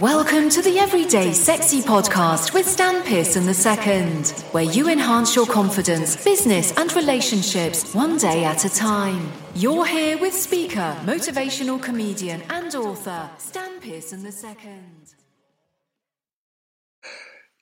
Welcome to the Everyday Sexy Podcast with Stan Pearson II, where you enhance your confidence, business, and relationships one day at a time. You're here with speaker, motivational comedian, and author Stan Pearson II.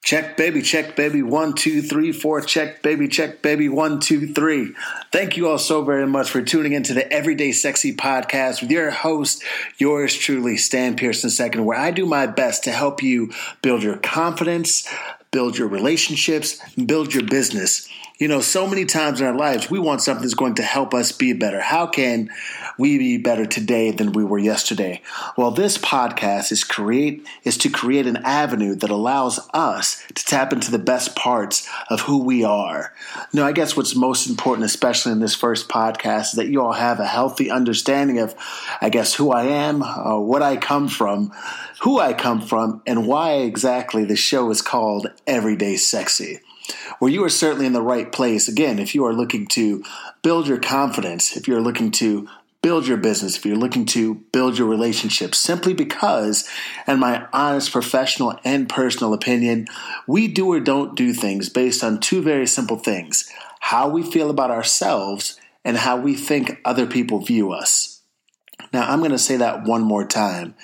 Check baby, check baby, one, two, three, four, check baby, check baby, one, two, three. Thank you all so very much for tuning into the Everyday Sexy podcast with your host, yours truly, Stan Pearson II, where I do my best to help you build your confidence, build your relationships, build your business. You know, so many times in our lives, we want something that's going to help us be better. How can we be better today than we were yesterday? Well, this podcast is create is to create an avenue that allows us to tap into the best parts of who we are. You know, I guess what's most important, especially in this first podcast, is that you all have a healthy understanding of, I guess, who I am, uh, what I come from, who I come from, and why exactly the show is called Everyday Sexy where you are certainly in the right place. Again, if you are looking to build your confidence, if you're looking to build your business, if you're looking to build your relationships, simply because, in my honest professional and personal opinion, we do or don't do things based on two very simple things how we feel about ourselves and how we think other people view us. Now, I'm going to say that one more time.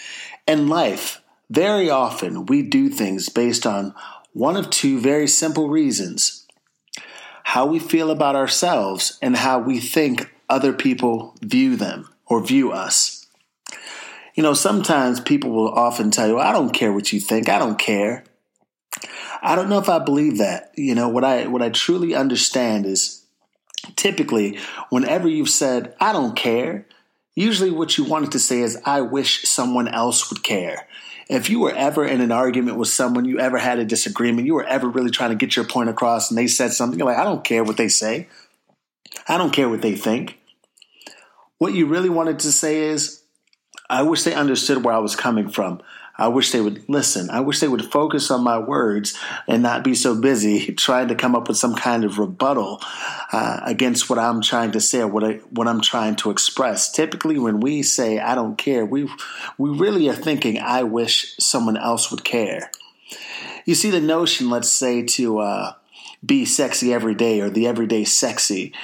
In life, very often we do things based on one of two very simple reasons how we feel about ourselves and how we think other people view them or view us. You know, sometimes people will often tell you, I don't care what you think, I don't care. I don't know if I believe that. You know, what I what I truly understand is typically whenever you've said, I don't care, usually what you wanted to say is, I wish someone else would care if you were ever in an argument with someone, you ever had a disagreement, you were ever really trying to get your point across, and they said something, you're like, I don't care what they say. I don't care what they think. What you really wanted to say is, I wish they understood where I was coming from. I wish they would listen. I wish they would focus on my words and not be so busy trying to come up with some kind of rebuttal uh, against what I'm trying to say or what I, what I'm trying to express. Typically, when we say "I don't care," we we really are thinking, "I wish someone else would care." You see, the notion, let's say, to uh, be sexy every day or the everyday sexy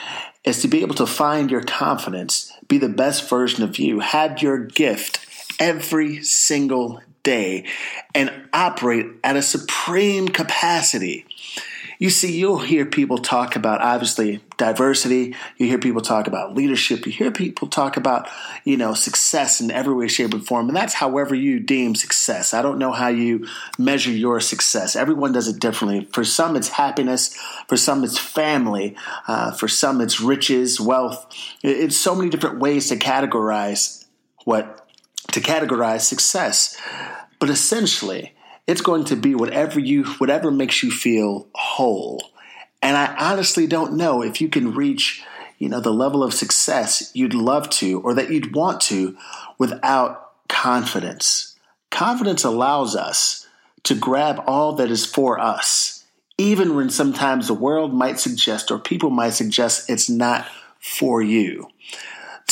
is to be able to find your confidence, be the best version of you, have your gift every single day and operate at a supreme capacity. You see, you'll hear people talk about obviously diversity. You hear people talk about leadership. You hear people talk about, you know, success in every way, shape, and form. And that's however you deem success. I don't know how you measure your success. Everyone does it differently. For some, it's happiness. For some, it's family. Uh, for some, it's riches, wealth. It's so many different ways to categorize what to categorize success. But essentially, it's going to be whatever you whatever makes you feel whole. And I honestly don't know if you can reach, you know, the level of success you'd love to or that you'd want to without confidence. Confidence allows us to grab all that is for us, even when sometimes the world might suggest or people might suggest it's not for you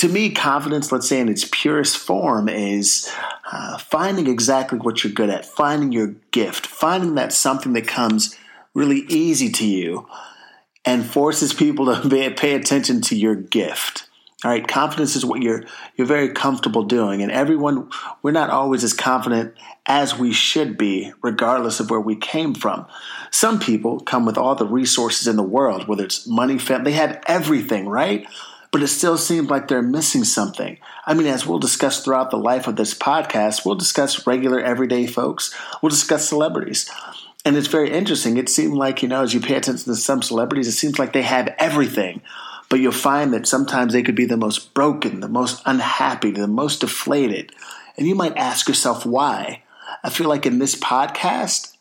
to me, confidence, let's say in its purest form, is uh, finding exactly what you're good at, finding your gift, finding that something that comes really easy to you and forces people to pay attention to your gift. All right, confidence is what you're you're very comfortable doing, and everyone we're not always as confident as we should be, regardless of where we came from. Some people come with all the resources in the world, whether it's money, family, they have everything, right? But it still seems like they're missing something. I mean, as we'll discuss throughout the life of this podcast, we'll discuss regular, everyday folks, we'll discuss celebrities. And it's very interesting. It seemed like, you know, as you pay attention to some celebrities, it seems like they have everything. But you'll find that sometimes they could be the most broken, the most unhappy, the most deflated. And you might ask yourself why. I feel like in this podcast,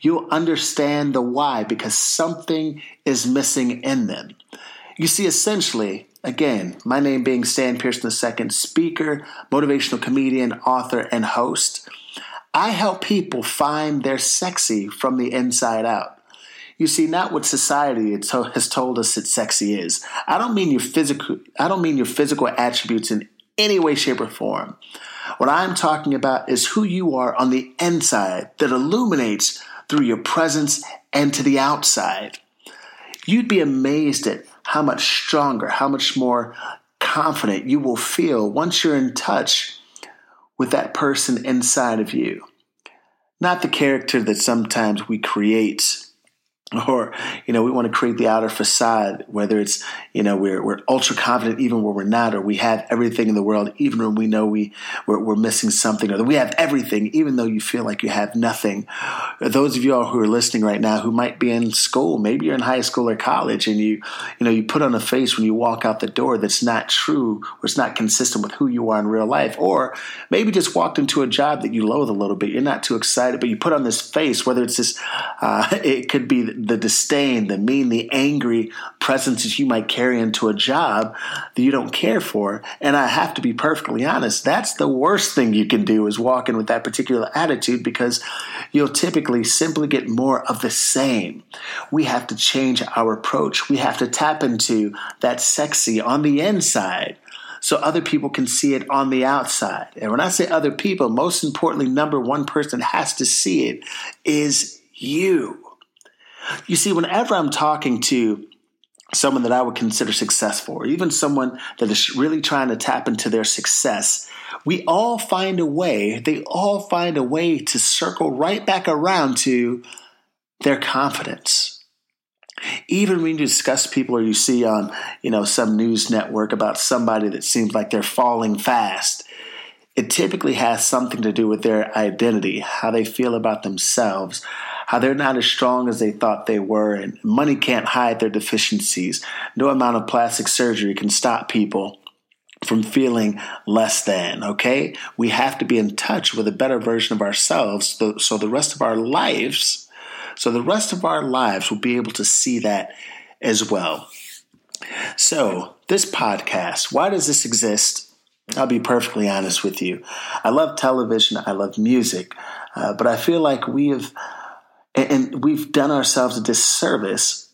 you'll understand the why because something is missing in them. You see, essentially, Again, my name being Stan Pearson II, speaker, motivational comedian, author, and host. I help people find their sexy from the inside out. You see, not what society has told us that sexy is. I don't mean your physical. I don't mean your physical attributes in any way, shape, or form. What I'm talking about is who you are on the inside that illuminates through your presence and to the outside. You'd be amazed at how much stronger, how much more confident you will feel once you're in touch with that person inside of you. Not the character that sometimes we create or you know we want to create the outer facade whether it's you know we're, we're ultra confident even when we're not or we have everything in the world even when we know we we're, we're missing something or that we have everything even though you feel like you have nothing. Those of you all who are listening right now who might be in school maybe you're in high school or college and you you know you put on a face when you walk out the door that's not true or it's not consistent with who you are in real life or maybe just walked into a job that you loathe a little bit. You're not too excited but you put on this face whether it's this uh, it could be the disdain, the mean, the angry presence that you might carry into a job that you don't care for. And I have to be perfectly honest, that's the worst thing you can do is walk in with that particular attitude because you'll typically simply get more of the same. We have to change our approach. We have to tap into that sexy on the inside so other people can see it on the outside. And when I say other people, most importantly, number one person has to see it is you. You see, whenever I'm talking to someone that I would consider successful, or even someone that is really trying to tap into their success, we all find a way, they all find a way to circle right back around to their confidence. Even when you discuss people or you see on, you know, some news network about somebody that seems like they're falling fast, it typically has something to do with their identity, how they feel about themselves, how they're not as strong as they thought they were, and money can't hide their deficiencies. No amount of plastic surgery can stop people from feeling less than, okay? We have to be in touch with a better version of ourselves so the rest of our lives, so the rest of our lives will be able to see that as well. So, this podcast, why does this exist? I'll be perfectly honest with you. I love television, I love music, uh, but I feel like we have and we've done ourselves a disservice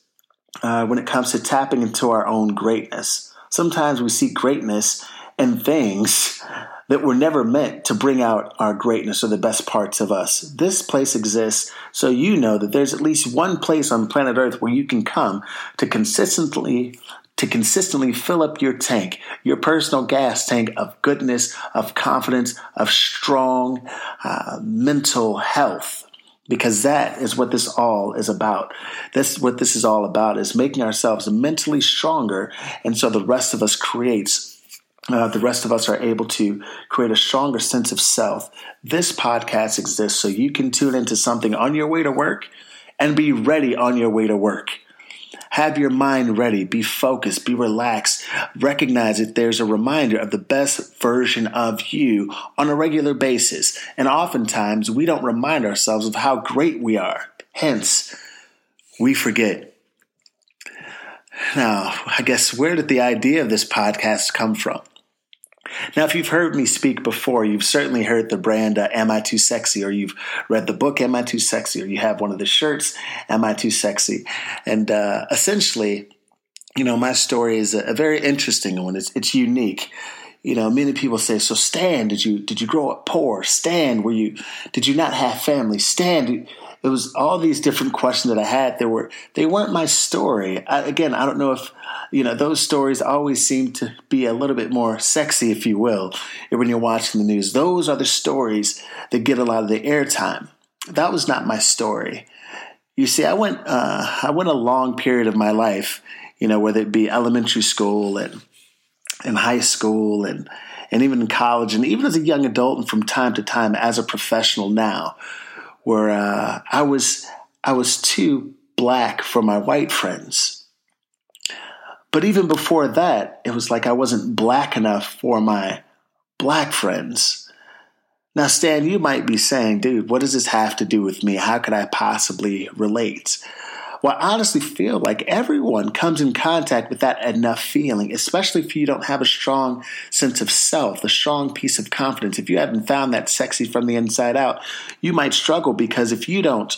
uh, when it comes to tapping into our own greatness. Sometimes we see greatness in things that were never meant to bring out our greatness or the best parts of us. This place exists so you know that there's at least one place on planet Earth where you can come to consistently to consistently fill up your tank, your personal gas tank of goodness, of confidence, of strong uh, mental health because that is what this all is about. That's what this is all about is making ourselves mentally stronger. And so the rest of us creates uh, the rest of us are able to create a stronger sense of self. This podcast exists so you can tune into something on your way to work and be ready on your way to work. Have your mind ready, be focused, be relaxed. Recognize that there's a reminder of the best version of you on a regular basis. And oftentimes we don't remind ourselves of how great we are. Hence, we forget. Now, I guess where did the idea of this podcast come from? Now, if you've heard me speak before, you've certainly heard the brand uh, Am I Too Sexy, or you've read the book Am I Too Sexy, or you have one of the shirts Am I Too Sexy? And uh, essentially, you know, my story is a, a very interesting one. It's, it's unique. You know many people say so stan did you did you grow up poor? Stan were you did you not have family? Stan it was all these different questions that i had there were they weren't my story. I, again i don't know if you know those stories always seem to be a little bit more sexy if you will when you're watching the news. Those are the stories that get a lot of the airtime. That was not my story. You see i went uh, i went a long period of my life you know whether it be elementary school and in high school and and even in college and even as a young adult and from time to time as a professional now where uh, I was I was too black for my white friends. But even before that, it was like I wasn't black enough for my black friends. Now, Stan, you might be saying, dude, what does this have to do with me? How could I possibly relate? Well, I honestly feel like everyone comes in contact with that enough feeling, especially if you don't have a strong sense of self, a strong piece of confidence. If you haven't found that sexy from the inside out, you might struggle because if you don't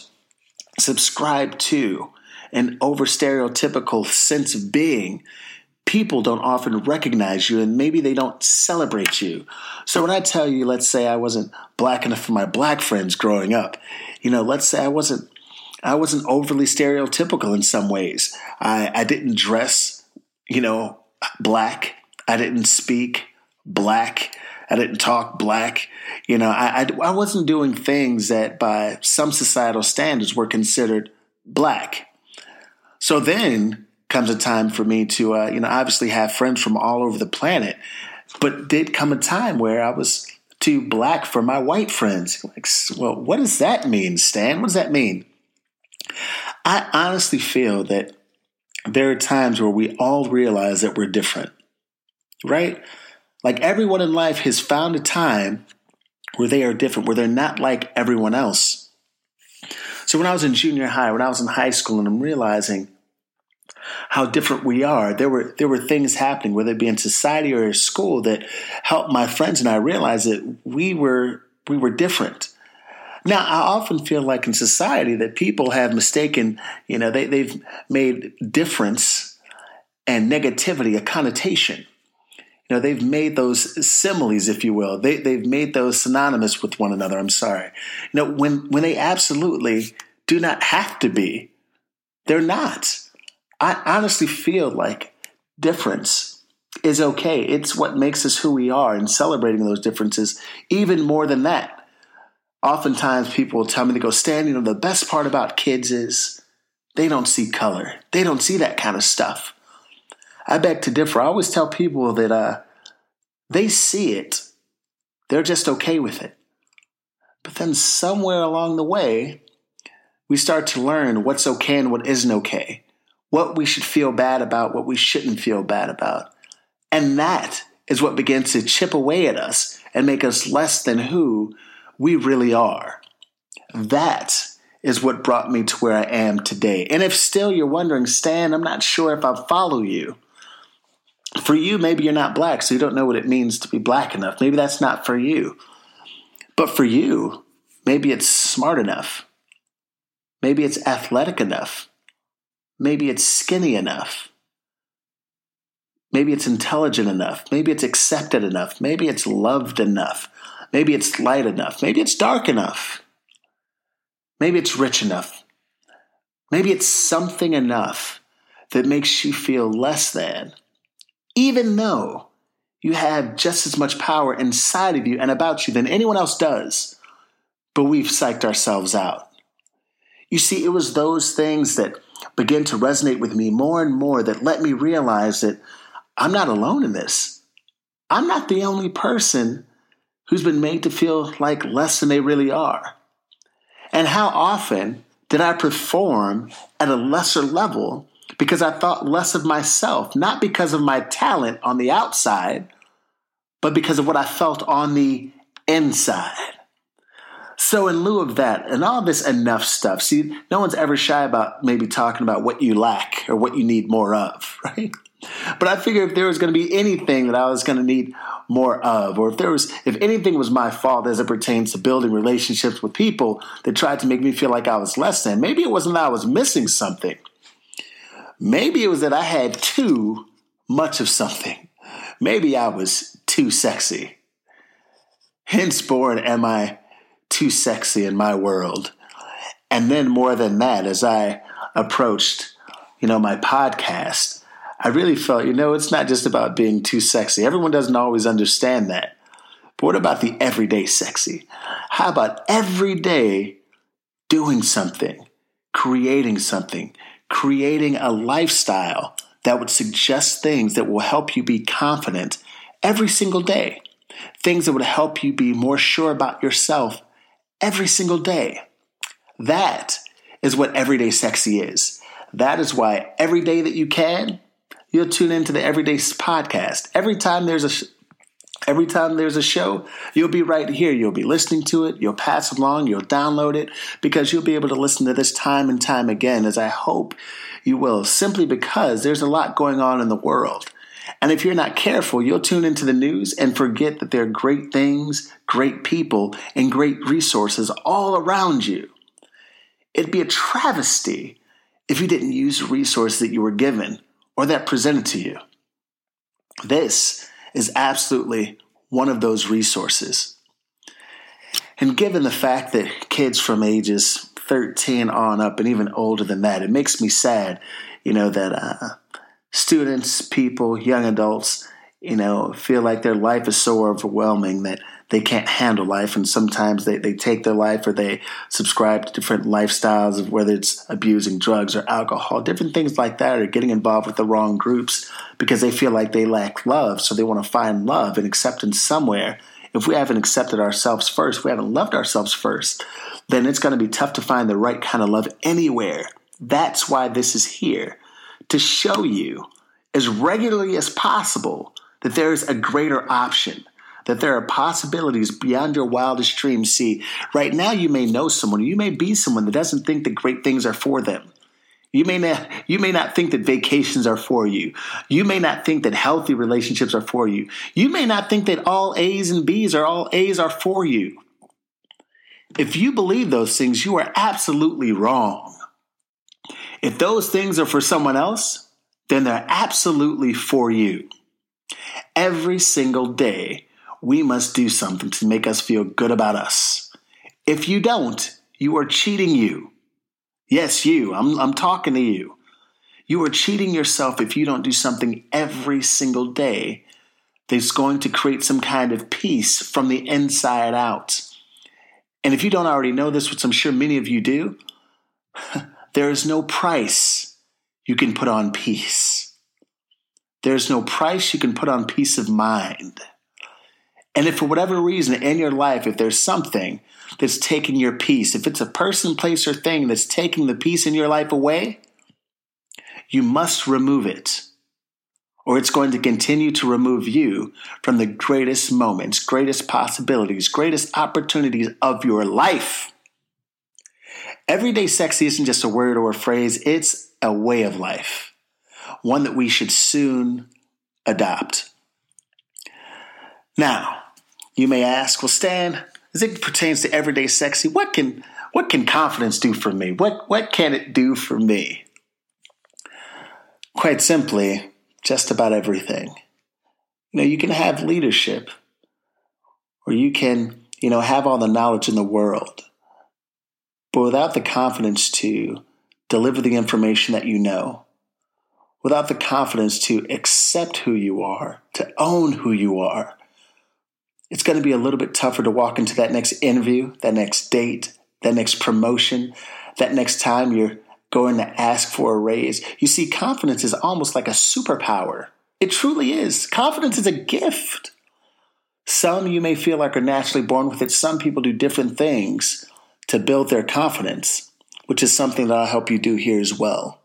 subscribe to an over stereotypical sense of being, people don't often recognize you and maybe they don't celebrate you. So when I tell you, let's say I wasn't black enough for my black friends growing up, you know, let's say I wasn't I wasn't overly stereotypical in some ways. I, I didn't dress, you know, black. I didn't speak black. I didn't talk black. You know, I, I, I wasn't doing things that by some societal standards were considered black. So then comes a time for me to, uh, you know, obviously have friends from all over the planet, but did come a time where I was too black for my white friends. Like, well, what does that mean, Stan? What does that mean? I honestly feel that there are times where we all realize that we're different, right? Like everyone in life has found a time where they are different, where they're not like everyone else. So when I was in junior high, when I was in high school, and I'm realizing how different we are, there were there were things happening, whether it be in society or in school, that helped my friends and I realize that we were we were different. Now, I often feel like in society that people have mistaken, you know, they, they've made difference and negativity a connotation. You know, they've made those similes, if you will. They, they've made those synonymous with one another. I'm sorry. You know, when, when they absolutely do not have to be, they're not. I honestly feel like difference is okay. It's what makes us who we are, and celebrating those differences, even more than that oftentimes people tell me to go stand, you know, the best part about kids is they don't see color. They don't see that kind of stuff. I beg to differ. I always tell people that uh, they see it, they're just okay with it. But then somewhere along the way, we start to learn what's okay and what isn't okay, what we should feel bad about, what we shouldn't feel bad about. And that is what begins to chip away at us and make us less than who we really are. That is what brought me to where I am today. And if still you're wondering, Stan, I'm not sure if I follow you. For you, maybe you're not black, so you don't know what it means to be black enough. Maybe that's not for you. But for you, maybe it's smart enough. Maybe it's athletic enough. Maybe it's skinny enough. Maybe it's intelligent enough. Maybe it's accepted enough. Maybe it's loved enough. Maybe it's light enough. Maybe it's dark enough. Maybe it's rich enough. Maybe it's something enough that makes you feel less than, even though you have just as much power inside of you and about you than anyone else does. But we've psyched ourselves out. You see, it was those things that began to resonate with me more and more that let me realize that I'm not alone in this. I'm not the only person who's been made to feel like less than they really are? And how often did I perform at a lesser level because I thought less of myself, not because of my talent on the outside, but because of what I felt on the inside? So, in lieu of that, and all this enough stuff, see, no one's ever shy about maybe talking about what you lack or what you need more of, right? But I figured if there was going to be anything that I was going to need more of, or if there was, if anything was my fault as it pertains to building relationships with people that tried to make me feel like I was less than, maybe it wasn't that I was missing something. Maybe it was that I had too much of something. Maybe I was too sexy. Henceforth, am I too sexy in my world? And then more than that, as I approached, you know, my podcast, I really felt, you know, it's not just about being too sexy. Everyone doesn't always understand that. But what about the everyday sexy? How about every day doing something, creating something, creating a lifestyle that would suggest things that will help you be confident every single day, things that would help you be more sure about yourself every single day. That is what everyday sexy is. That is why every day that you can, you'll tune into the Everyday podcast. Every time there's a every time there's a show, you'll be right here. You'll be listening to it. You'll pass along. You'll download it because you'll be able to listen to this time and time again. As I hope you will, simply because there's a lot going on in the world. And if you're not careful, you'll tune into the news and forget that there are great things, great people, and great resources all around you. It'd be a travesty if you didn't use the resources that you were given or that presented to you. This is absolutely one of those resources. And given the fact that kids from ages 13 on up and even older than that, it makes me sad, you know, that uh, students, people, young adults, you know, feel like their life is so overwhelming that they can't handle life. And sometimes they, they take their life or they subscribe to different lifestyles of whether it's abusing drugs or alcohol, different things like that, or getting involved with the wrong groups because they feel like they lack love. So they want to find love and acceptance somewhere. If we haven't accepted ourselves first, we haven't loved ourselves first, then it's going to be tough to find the right kind of love anywhere. That's why this is here to show you as regularly as possible that there's a greater option, that there are possibilities beyond your wildest dreams. See, right now you may know someone, you may be someone that doesn't think that great things are for them. You may not you may not think that vacations are for you. You may not think that healthy relationships are for you. You may not think that all A's and B's or all A's are for you. If you believe those things, you are absolutely wrong. If those things are for someone else, then they're absolutely for you. Every single day, we must do something to make us feel good about us. If you don't, you are cheating you. Yes, you. I'm, I'm talking to you. You are cheating yourself if you don't do something every single day that's going to create some kind of peace from the inside out. And if you don't already know this, which I'm sure many of you do, there is no price you can put on peace. There's no price you can put on peace of mind. And if for whatever reason in your life, if there's something that's taking your peace, if it's a person, place, or thing that's taking the peace in your life away, you must remove it. Or it's going to continue to remove you from the greatest moments, greatest possibilities, greatest opportunities of your life. Everyday sexy isn't just a word or a phrase, it's a way of life, one that we should soon adopt. Now, you may ask, well, Stan, as it pertains to everyday sexy, what can what can confidence do for me? What what can it do for me? Quite simply, just about everything. You know, you can have leadership, or you can, you know, have all the knowledge in the world, but without the confidence to deliver the information that you know, without the confidence to accept who you are, to own who you are, it's going to be a little bit tougher to walk into that next interview, that next date, that next promotion, that next time you're going to ask for a raise. You see, confidence is almost like a superpower. It truly is. Confidence is a gift. Some you may feel like are naturally born with it. Some people do different things to build their confidence, which is something that I'll help you do here as well.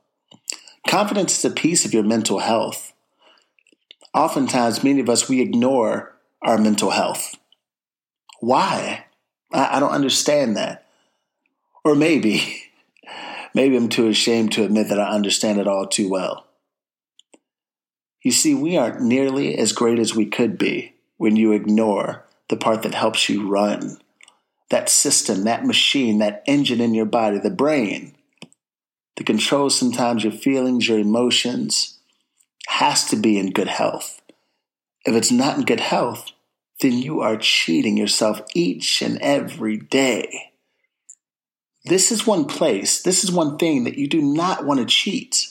Confidence is a piece of your mental health. Oftentimes, many of us, we ignore our mental health. Why? I, I don't understand that. Or maybe, maybe I'm too ashamed to admit that I understand it all too well. You see, we aren't nearly as great as we could be when you ignore the part that helps you run. That system, that machine, that engine in your body, the brain, that controls sometimes your feelings, your emotions, has to be in good health. If it's not in good health, then you are cheating yourself each and every day. This is one place, this is one thing that you do not want to cheat.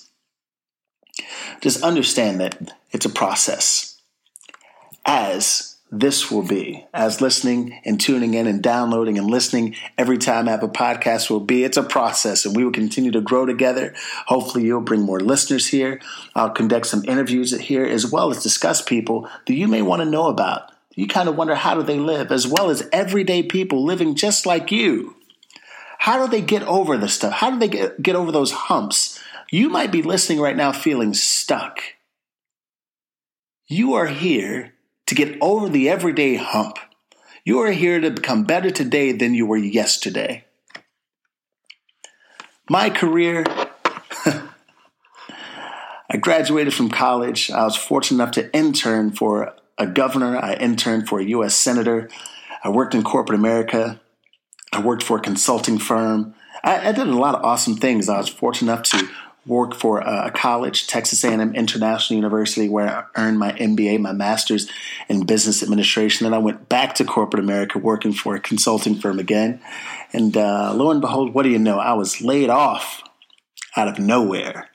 Just understand that it's a process. As this will be, as listening and tuning in and downloading and listening every time I have a podcast will be, it's a process and we will continue to grow together. Hopefully, you'll bring more listeners here. I'll conduct some interviews here as well as discuss people that you may want to know about you kind of wonder how do they live, as well as everyday people living just like you. How do they get over this stuff? How do they get, get over those humps? You might be listening right now feeling stuck. You are here to get over the everyday hump. You are here to become better today than you were yesterday. My career, I graduated from college. I was fortunate enough to intern for a governor. I interned for a U.S. senator. I worked in corporate America. I worked for a consulting firm. I, I, did a lot of awesome things. I was fortunate enough to worked for a college, Texas A&M International University, where I earned my MBA, my master's in business administration. Then I went back to corporate America, working for a consulting firm again. And uh, lo and behold, what do you know? I was laid off out of nowhere.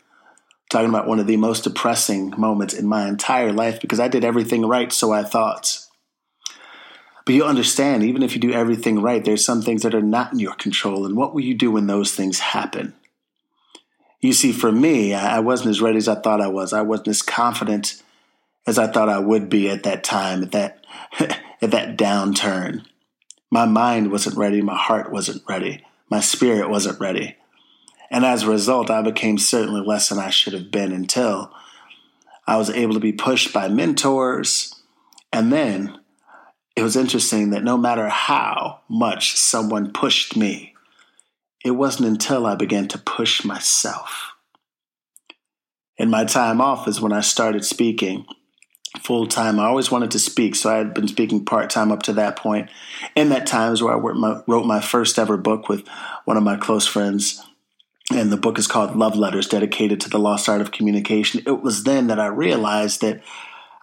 Talking about one of the most depressing moments in my entire life because I did everything right, so I thought. But you understand, even if you do everything right, there's some things that are not in your control. And what will you do when those things happen? You see, for me, I wasn't as ready as I thought I was. I wasn't as confident as I thought I would be at that time, at that at that downturn. My mind wasn't ready, my heart wasn't ready, my spirit wasn't ready. And as a result, I became certainly less than I should have been until I was able to be pushed by mentors. And then it was interesting that no matter how much someone pushed me, it wasn't until I began to push myself. In my time off is when I started speaking full time. I always wanted to speak, so I had been speaking part time up to that point. In that time is where I my, wrote my first ever book with one of my close friends. And the book is called Love Letters, dedicated to the lost art of communication. It was then that I realized that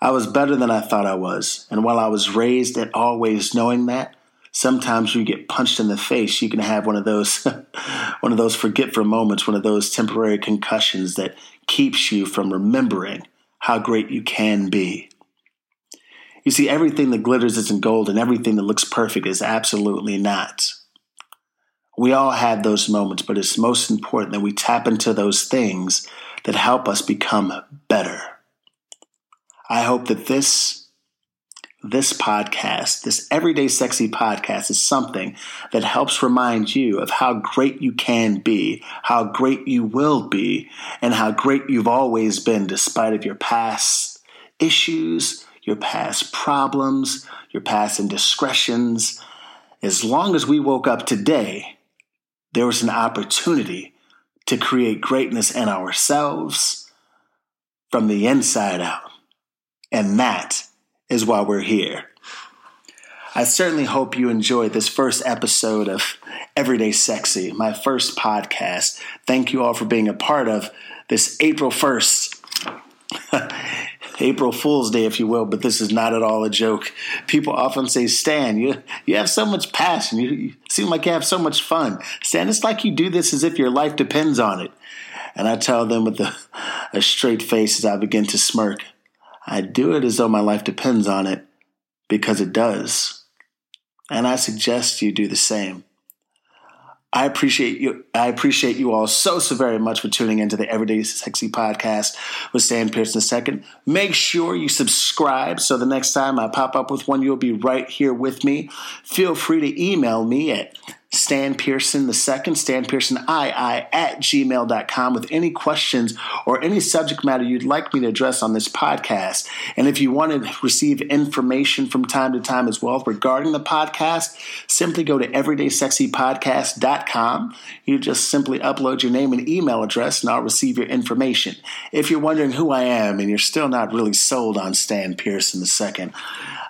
I was better than I thought I was. And while I was raised at always knowing that, sometimes you get punched in the face, you can have one of those one of those forget for moments, one of those temporary concussions that keeps you from remembering how great you can be. You see, everything that glitters isn't gold, and everything that looks perfect is absolutely not. We all have those moments, but it's most important that we tap into those things that help us become better. I hope that this this podcast, this Everyday Sexy podcast, is something that helps remind you of how great you can be, how great you will be, and how great you've always been despite of your past issues, your past problems, your past indiscretions. As long as we woke up today, there was an opportunity to create greatness in ourselves from the inside out. And that is why we're here. I certainly hope you enjoyed this first episode of Everyday Sexy, my first podcast. Thank you all for being a part of this April 1st. April Fool's Day, if you will, but this is not at all a joke. People often say, Stan, you, you have so much passion. You, you seem like you have so much fun. Stan, it's like you do this as if your life depends on it. And I tell them with a, a straight face as I begin to smirk, I do it as though my life depends on it because it does. And I suggest you do the same. I appreciate you. I appreciate you all so so very much for tuning into the Everyday Sexy podcast with Stan Pearson II. Make sure you subscribe so the next time I pop up with one, you'll be right here with me. Feel free to email me at Stan Pearson the second, Stan Pearson II at gmail.com with any questions or any subject matter you'd like me to address on this podcast. And if you want to receive information from time to time as well regarding the podcast, simply go to everydaysexypodcast.com. You just simply upload your name and email address and I'll receive your information. If you're wondering who I am and you're still not really sold on Stan Pearson II,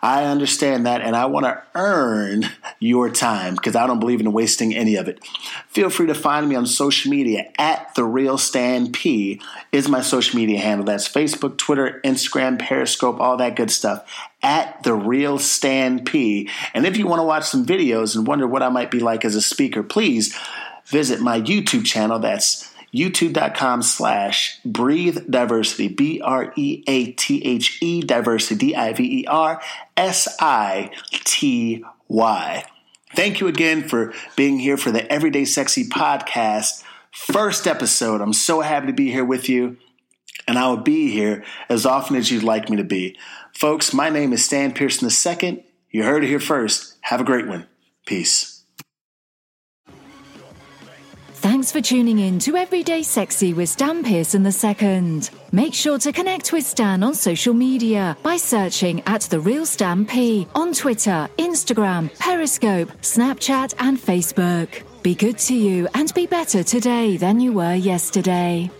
I understand that, and I want to earn your time because I don't believe in wasting any of it. Feel free to find me on social media at the real Stan P is my social media handle. That's Facebook, Twitter, Instagram, Periscope, all that good stuff. At the real Stan P. And if you want to watch some videos and wonder what I might be like as a speaker, please visit my YouTube channel. That's youtube.com slash breathe diversity b-r-e-a-t-h-e diversity d-i-v-e-r-s-i-t-y thank you again for being here for the everyday sexy podcast first episode. I'm so happy to be here with you and i will be here as often as you'd like me to be. Folks my name is stan pearson ii you heard it here first. Have a great one. Peace Thanks for tuning in to Everyday Sexy with Stan Pearson II. Make sure to connect with Stan on social media by searching at The Real Stan P on Twitter, Instagram, Periscope, Snapchat, and Facebook. Be good to you and be better today than you were yesterday.